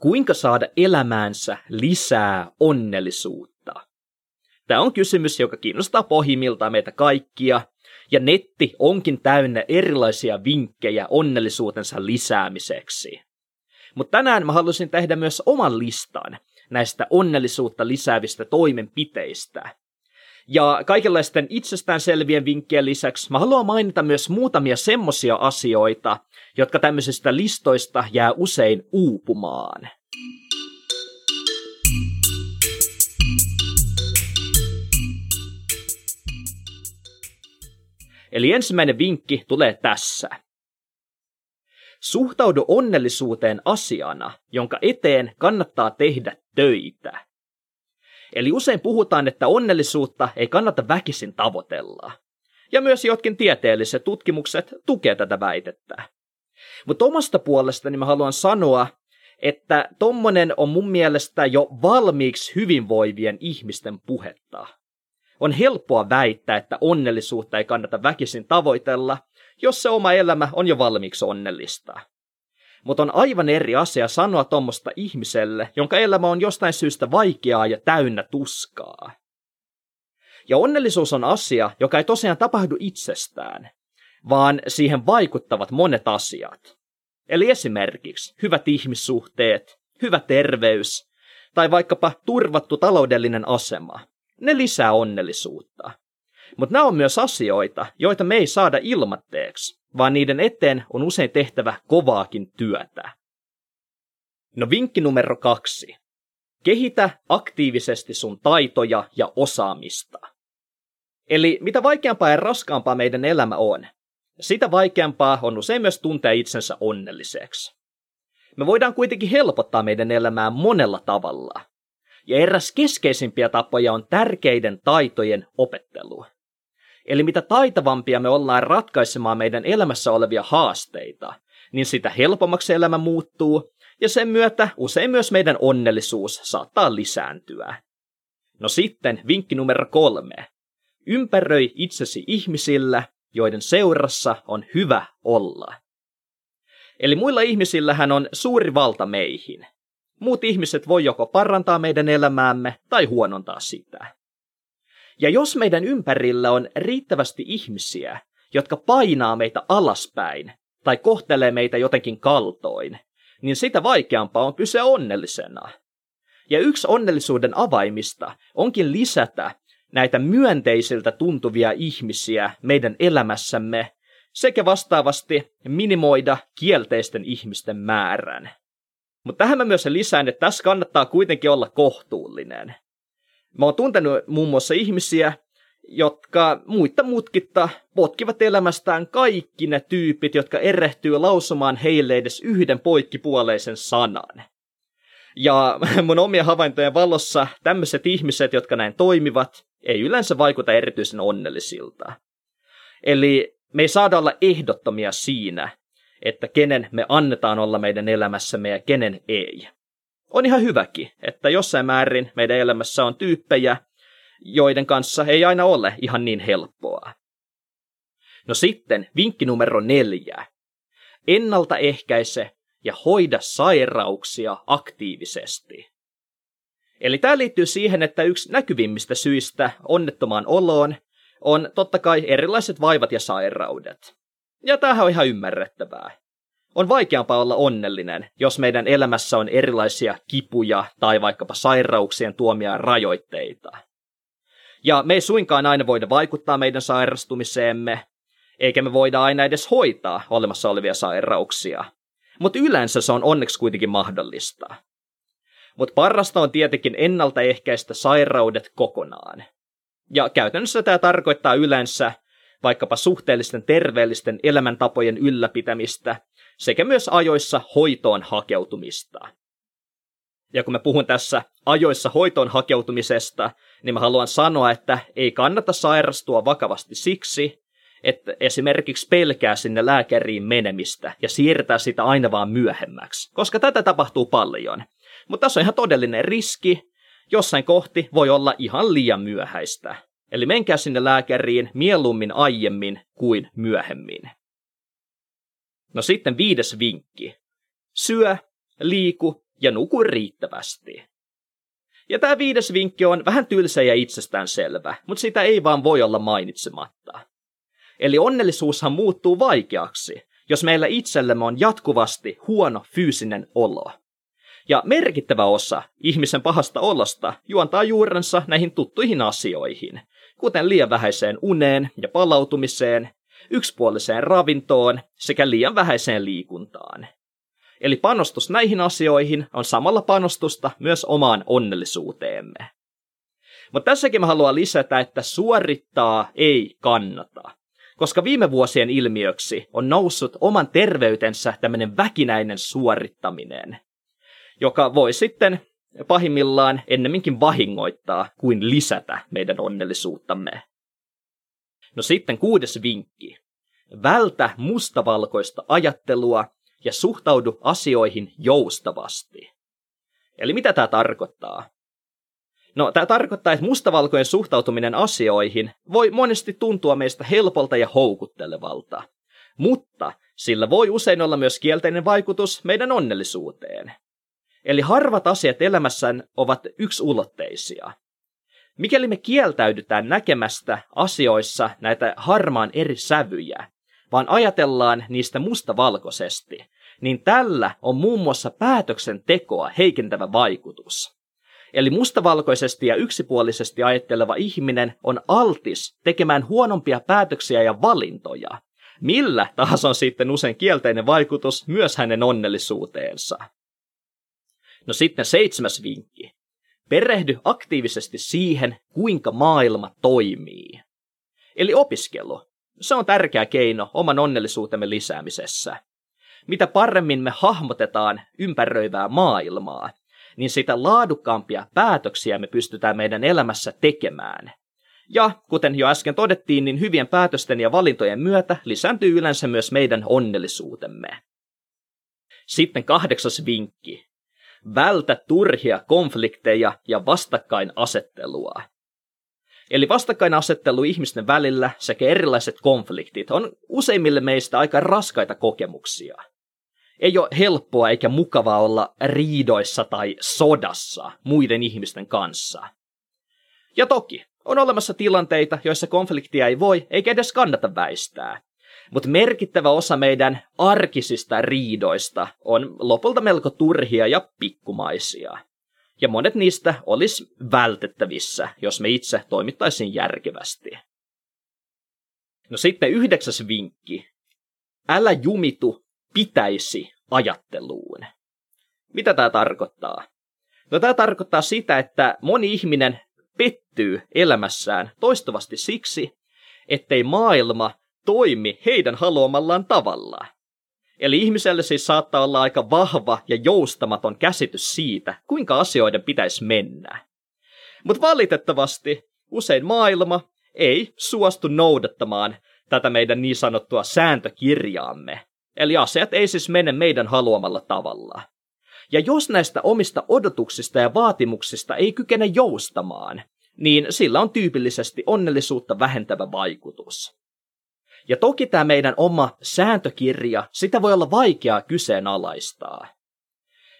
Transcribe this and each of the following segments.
Kuinka saada elämäänsä lisää onnellisuutta? Tämä on kysymys, joka kiinnostaa pohjimmiltaan meitä kaikkia, ja netti onkin täynnä erilaisia vinkkejä onnellisuutensa lisäämiseksi. Mutta tänään mä haluaisin tehdä myös oman listan näistä onnellisuutta lisäävistä toimenpiteistä. Ja kaikenlaisten itsestäänselvien vinkkien lisäksi mä haluan mainita myös muutamia semmosia asioita, jotka tämmöisistä listoista jää usein uupumaan. Eli ensimmäinen vinkki tulee tässä. Suhtaudu onnellisuuteen asiana, jonka eteen kannattaa tehdä töitä. Eli usein puhutaan, että onnellisuutta ei kannata väkisin tavoitella. Ja myös jotkin tieteelliset tutkimukset tukee tätä väitettä. Mutta omasta puolestani mä haluan sanoa, että tommonen on mun mielestä jo valmiiksi hyvinvoivien ihmisten puhetta. On helppoa väittää, että onnellisuutta ei kannata väkisin tavoitella, jos se oma elämä on jo valmiiksi onnellista. Mutta on aivan eri asia sanoa tuommoista ihmiselle, jonka elämä on jostain syystä vaikeaa ja täynnä tuskaa. Ja onnellisuus on asia, joka ei tosiaan tapahdu itsestään, vaan siihen vaikuttavat monet asiat. Eli esimerkiksi hyvät ihmissuhteet, hyvä terveys tai vaikkapa turvattu taloudellinen asema. Ne lisää onnellisuutta. Mutta nämä on myös asioita, joita me ei saada ilmatteeksi, vaan niiden eteen on usein tehtävä kovaakin työtä. No vinkki numero kaksi. Kehitä aktiivisesti sun taitoja ja osaamista. Eli mitä vaikeampaa ja raskaampaa meidän elämä on, sitä vaikeampaa on usein myös tuntea itsensä onnelliseksi. Me voidaan kuitenkin helpottaa meidän elämää monella tavalla. Ja eräs keskeisimpiä tapoja on tärkeiden taitojen opettelu. Eli mitä taitavampia me ollaan ratkaisemaan meidän elämässä olevia haasteita, niin sitä helpommaksi elämä muuttuu, ja sen myötä usein myös meidän onnellisuus saattaa lisääntyä. No sitten vinkki numero kolme. Ympäröi itsesi ihmisillä, joiden seurassa on hyvä olla. Eli muilla ihmisillähän on suuri valta meihin. Muut ihmiset voi joko parantaa meidän elämäämme tai huonontaa sitä. Ja jos meidän ympärillä on riittävästi ihmisiä, jotka painaa meitä alaspäin tai kohtelee meitä jotenkin kaltoin, niin sitä vaikeampaa on pysyä onnellisena. Ja yksi onnellisuuden avaimista onkin lisätä näitä myönteisiltä tuntuvia ihmisiä meidän elämässämme sekä vastaavasti minimoida kielteisten ihmisten määrän. Mutta tähän mä myös lisään, että tässä kannattaa kuitenkin olla kohtuullinen. Mä oon tuntenut muun muassa ihmisiä, jotka muita mutkitta potkivat elämästään kaikki ne tyypit, jotka erehtyy lausumaan heille edes yhden poikkipuoleisen sanan. Ja mun omia havaintojen valossa tämmöiset ihmiset, jotka näin toimivat, ei yleensä vaikuta erityisen onnellisilta. Eli me ei saada olla ehdottomia siinä, että kenen me annetaan olla meidän elämässämme ja kenen ei on ihan hyväkin, että jossain määrin meidän elämässä on tyyppejä, joiden kanssa ei aina ole ihan niin helppoa. No sitten vinkki numero neljä. Ennaltaehkäise ja hoida sairauksia aktiivisesti. Eli tämä liittyy siihen, että yksi näkyvimmistä syistä onnettomaan oloon on totta kai erilaiset vaivat ja sairaudet. Ja tämähän on ihan ymmärrettävää. On vaikeampaa olla onnellinen, jos meidän elämässä on erilaisia kipuja tai vaikkapa sairauksien tuomia rajoitteita. Ja me ei suinkaan aina voida vaikuttaa meidän sairastumiseemme, eikä me voida aina edes hoitaa olemassa olevia sairauksia. Mutta yleensä se on onneksi kuitenkin mahdollista. Mutta parasta on tietenkin ennaltaehkäistä sairaudet kokonaan. Ja käytännössä tämä tarkoittaa yleensä vaikkapa suhteellisten terveellisten elämäntapojen ylläpitämistä sekä myös ajoissa hoitoon hakeutumista. Ja kun mä puhun tässä ajoissa hoitoon hakeutumisesta, niin mä haluan sanoa, että ei kannata sairastua vakavasti siksi, että esimerkiksi pelkää sinne lääkäriin menemistä ja siirtää sitä aina vaan myöhemmäksi, koska tätä tapahtuu paljon. Mutta tässä on ihan todellinen riski, jossain kohti voi olla ihan liian myöhäistä. Eli menkää sinne lääkäriin mieluummin aiemmin kuin myöhemmin. No sitten viides vinkki. Syö, liiku ja nuku riittävästi. Ja tämä viides vinkki on vähän tylsä ja itsestäänselvä, mutta sitä ei vaan voi olla mainitsematta. Eli onnellisuushan muuttuu vaikeaksi, jos meillä itsellemme on jatkuvasti huono fyysinen olo. Ja merkittävä osa ihmisen pahasta olosta juontaa juurensa näihin tuttuihin asioihin, kuten liian vähäiseen uneen ja palautumiseen, yksipuoliseen ravintoon sekä liian vähäiseen liikuntaan. Eli panostus näihin asioihin on samalla panostusta myös omaan onnellisuuteemme. Mutta tässäkin mä haluan lisätä, että suorittaa ei kannata. Koska viime vuosien ilmiöksi on noussut oman terveytensä tämmöinen väkinäinen suorittaminen, joka voi sitten pahimmillaan ennemminkin vahingoittaa kuin lisätä meidän onnellisuuttamme. No sitten kuudes vinkki. Vältä mustavalkoista ajattelua ja suhtaudu asioihin joustavasti. Eli mitä tämä tarkoittaa? No, tämä tarkoittaa, että mustavalkojen suhtautuminen asioihin voi monesti tuntua meistä helpolta ja houkuttelevalta. Mutta sillä voi usein olla myös kielteinen vaikutus meidän onnellisuuteen. Eli harvat asiat elämässään ovat yksulotteisia. Mikäli me kieltäydytään näkemästä asioissa näitä harmaan eri sävyjä, vaan ajatellaan niistä mustavalkoisesti, niin tällä on muun muassa päätöksentekoa heikentävä vaikutus. Eli mustavalkoisesti ja yksipuolisesti ajatteleva ihminen on altis tekemään huonompia päätöksiä ja valintoja, millä taas on sitten usein kielteinen vaikutus myös hänen onnellisuuteensa. No sitten seitsemäs vinkki. Perehdy aktiivisesti siihen, kuinka maailma toimii. Eli opiskelu. Se on tärkeä keino oman onnellisuutemme lisäämisessä. Mitä paremmin me hahmotetaan ympäröivää maailmaa, niin sitä laadukkaampia päätöksiä me pystytään meidän elämässä tekemään. Ja kuten jo äsken todettiin, niin hyvien päätösten ja valintojen myötä lisääntyy yleensä myös meidän onnellisuutemme. Sitten kahdeksas vinkki. Vältä turhia konflikteja ja vastakkainasettelua. Eli vastakkainasettelu ihmisten välillä sekä erilaiset konfliktit on useimmille meistä aika raskaita kokemuksia. Ei ole helppoa eikä mukavaa olla riidoissa tai sodassa muiden ihmisten kanssa. Ja toki, on olemassa tilanteita, joissa konfliktia ei voi eikä edes kannata väistää. Mutta merkittävä osa meidän arkisista riidoista on lopulta melko turhia ja pikkumaisia. Ja monet niistä olisi vältettävissä, jos me itse toimittaisiin järkevästi. No sitten yhdeksäs vinkki. Älä jumitu pitäisi ajatteluun. Mitä tämä tarkoittaa? No tämä tarkoittaa sitä, että moni ihminen pettyy elämässään toistuvasti siksi, ettei maailma toimi heidän haluamallaan tavalla. Eli ihmiselle siis saattaa olla aika vahva ja joustamaton käsitys siitä, kuinka asioiden pitäisi mennä. Mutta valitettavasti usein maailma ei suostu noudattamaan tätä meidän niin sanottua sääntökirjaamme, Eli asiat ei siis mene meidän haluamalla tavalla. Ja jos näistä omista odotuksista ja vaatimuksista ei kykene joustamaan, niin sillä on tyypillisesti onnellisuutta vähentävä vaikutus. Ja toki tämä meidän oma sääntökirja, sitä voi olla vaikeaa kyseenalaistaa.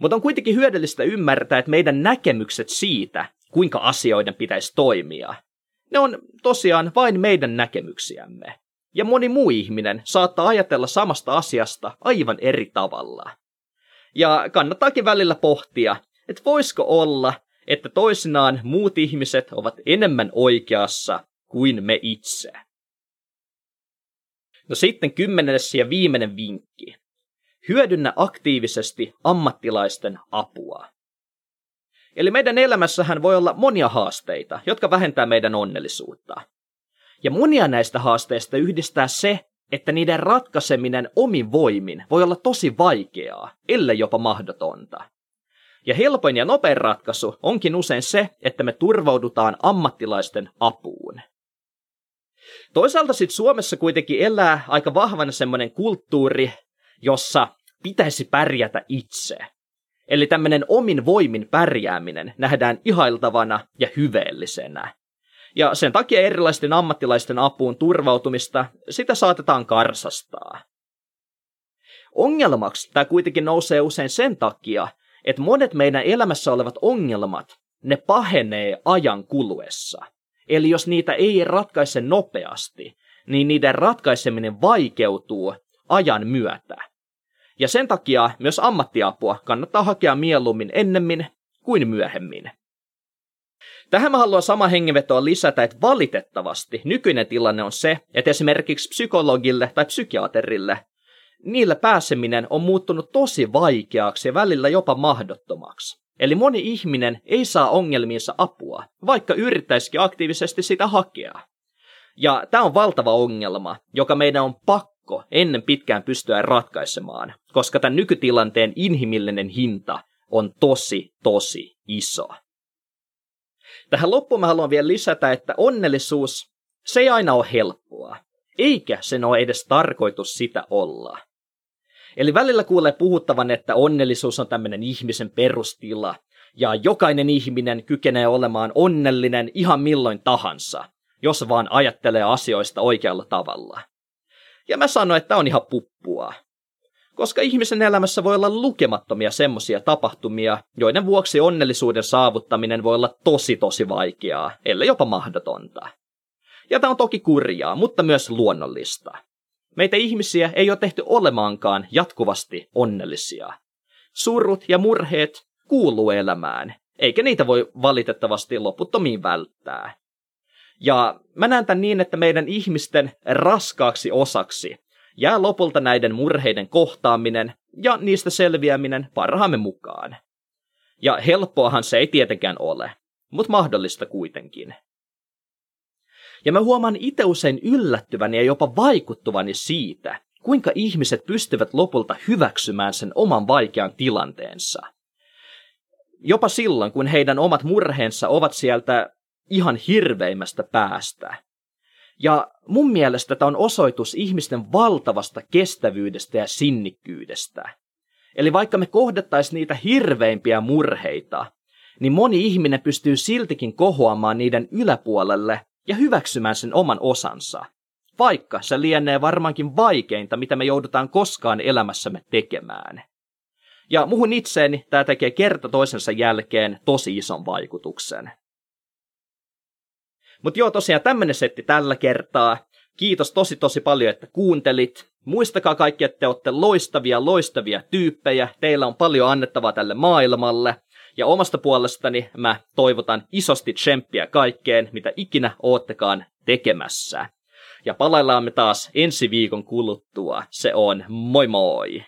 Mutta on kuitenkin hyödyllistä ymmärtää, että meidän näkemykset siitä, kuinka asioiden pitäisi toimia, ne on tosiaan vain meidän näkemyksiämme ja moni muu ihminen saattaa ajatella samasta asiasta aivan eri tavalla. Ja kannattaakin välillä pohtia, että voisiko olla, että toisinaan muut ihmiset ovat enemmän oikeassa kuin me itse. No sitten kymmenes ja viimeinen vinkki. Hyödynnä aktiivisesti ammattilaisten apua. Eli meidän elämässähän voi olla monia haasteita, jotka vähentää meidän onnellisuutta. Ja monia näistä haasteista yhdistää se, että niiden ratkaiseminen omin voimin voi olla tosi vaikeaa, ellei jopa mahdotonta. Ja helpoin ja nopein ratkaisu onkin usein se, että me turvaudutaan ammattilaisten apuun. Toisaalta sitten Suomessa kuitenkin elää aika vahvana semmoinen kulttuuri, jossa pitäisi pärjätä itse. Eli tämmöinen omin voimin pärjääminen nähdään ihailtavana ja hyveellisenä. Ja sen takia erilaisten ammattilaisten apuun turvautumista, sitä saatetaan karsastaa. Ongelmaksi tämä kuitenkin nousee usein sen takia, että monet meidän elämässä olevat ongelmat, ne pahenee ajan kuluessa. Eli jos niitä ei ratkaise nopeasti, niin niiden ratkaiseminen vaikeutuu ajan myötä. Ja sen takia myös ammattiapua kannattaa hakea mieluummin ennemmin kuin myöhemmin. Tähän mä haluan sama hengenvetoa lisätä, että valitettavasti nykyinen tilanne on se, että esimerkiksi psykologille tai psykiaterille niillä pääseminen on muuttunut tosi vaikeaksi ja välillä jopa mahdottomaksi. Eli moni ihminen ei saa ongelmiinsa apua, vaikka yrittäisikin aktiivisesti sitä hakea. Ja tämä on valtava ongelma, joka meidän on pakko ennen pitkään pystyä ratkaisemaan, koska tämän nykytilanteen inhimillinen hinta on tosi, tosi iso. Tähän loppuun mä haluan vielä lisätä, että onnellisuus, se ei aina ole helppoa, eikä sen ole edes tarkoitus sitä olla. Eli välillä kuulee puhuttavan, että onnellisuus on tämmöinen ihmisen perustila, ja jokainen ihminen kykenee olemaan onnellinen ihan milloin tahansa, jos vaan ajattelee asioista oikealla tavalla. Ja mä sanon, että on ihan puppua. Koska ihmisen elämässä voi olla lukemattomia semmoisia tapahtumia, joiden vuoksi onnellisuuden saavuttaminen voi olla tosi tosi vaikeaa, ellei jopa mahdotonta. Ja tämä on toki kurjaa, mutta myös luonnollista. Meitä ihmisiä ei ole tehty olemaankaan jatkuvasti onnellisia. Surut ja murheet kuuluu elämään, eikä niitä voi valitettavasti loputtomiin välttää. Ja mä näen tämän niin, että meidän ihmisten raskaaksi osaksi jää lopulta näiden murheiden kohtaaminen ja niistä selviäminen parhaamme mukaan. Ja helppoahan se ei tietenkään ole, mutta mahdollista kuitenkin. Ja mä huomaan itse usein yllättyväni ja jopa vaikuttuvani siitä, kuinka ihmiset pystyvät lopulta hyväksymään sen oman vaikean tilanteensa. Jopa silloin, kun heidän omat murheensa ovat sieltä ihan hirveimmästä päästä. Ja mun mielestä tämä on osoitus ihmisten valtavasta kestävyydestä ja sinnikkyydestä. Eli vaikka me kohdattaisiin niitä hirveimpiä murheita, niin moni ihminen pystyy siltikin kohoamaan niiden yläpuolelle ja hyväksymään sen oman osansa, vaikka se lienee varmaankin vaikeinta, mitä me joudutaan koskaan elämässämme tekemään. Ja muhun itseeni tämä tekee kerta toisensa jälkeen tosi ison vaikutuksen. Mutta joo, tosiaan tämmönen setti tällä kertaa. Kiitos tosi tosi paljon, että kuuntelit. Muistakaa kaikki, että te olette loistavia, loistavia tyyppejä. Teillä on paljon annettavaa tälle maailmalle. Ja omasta puolestani mä toivotan isosti tsemppiä kaikkeen, mitä ikinä oottekaan tekemässä. Ja palaillaan me taas ensi viikon kuluttua. Se on moi moi!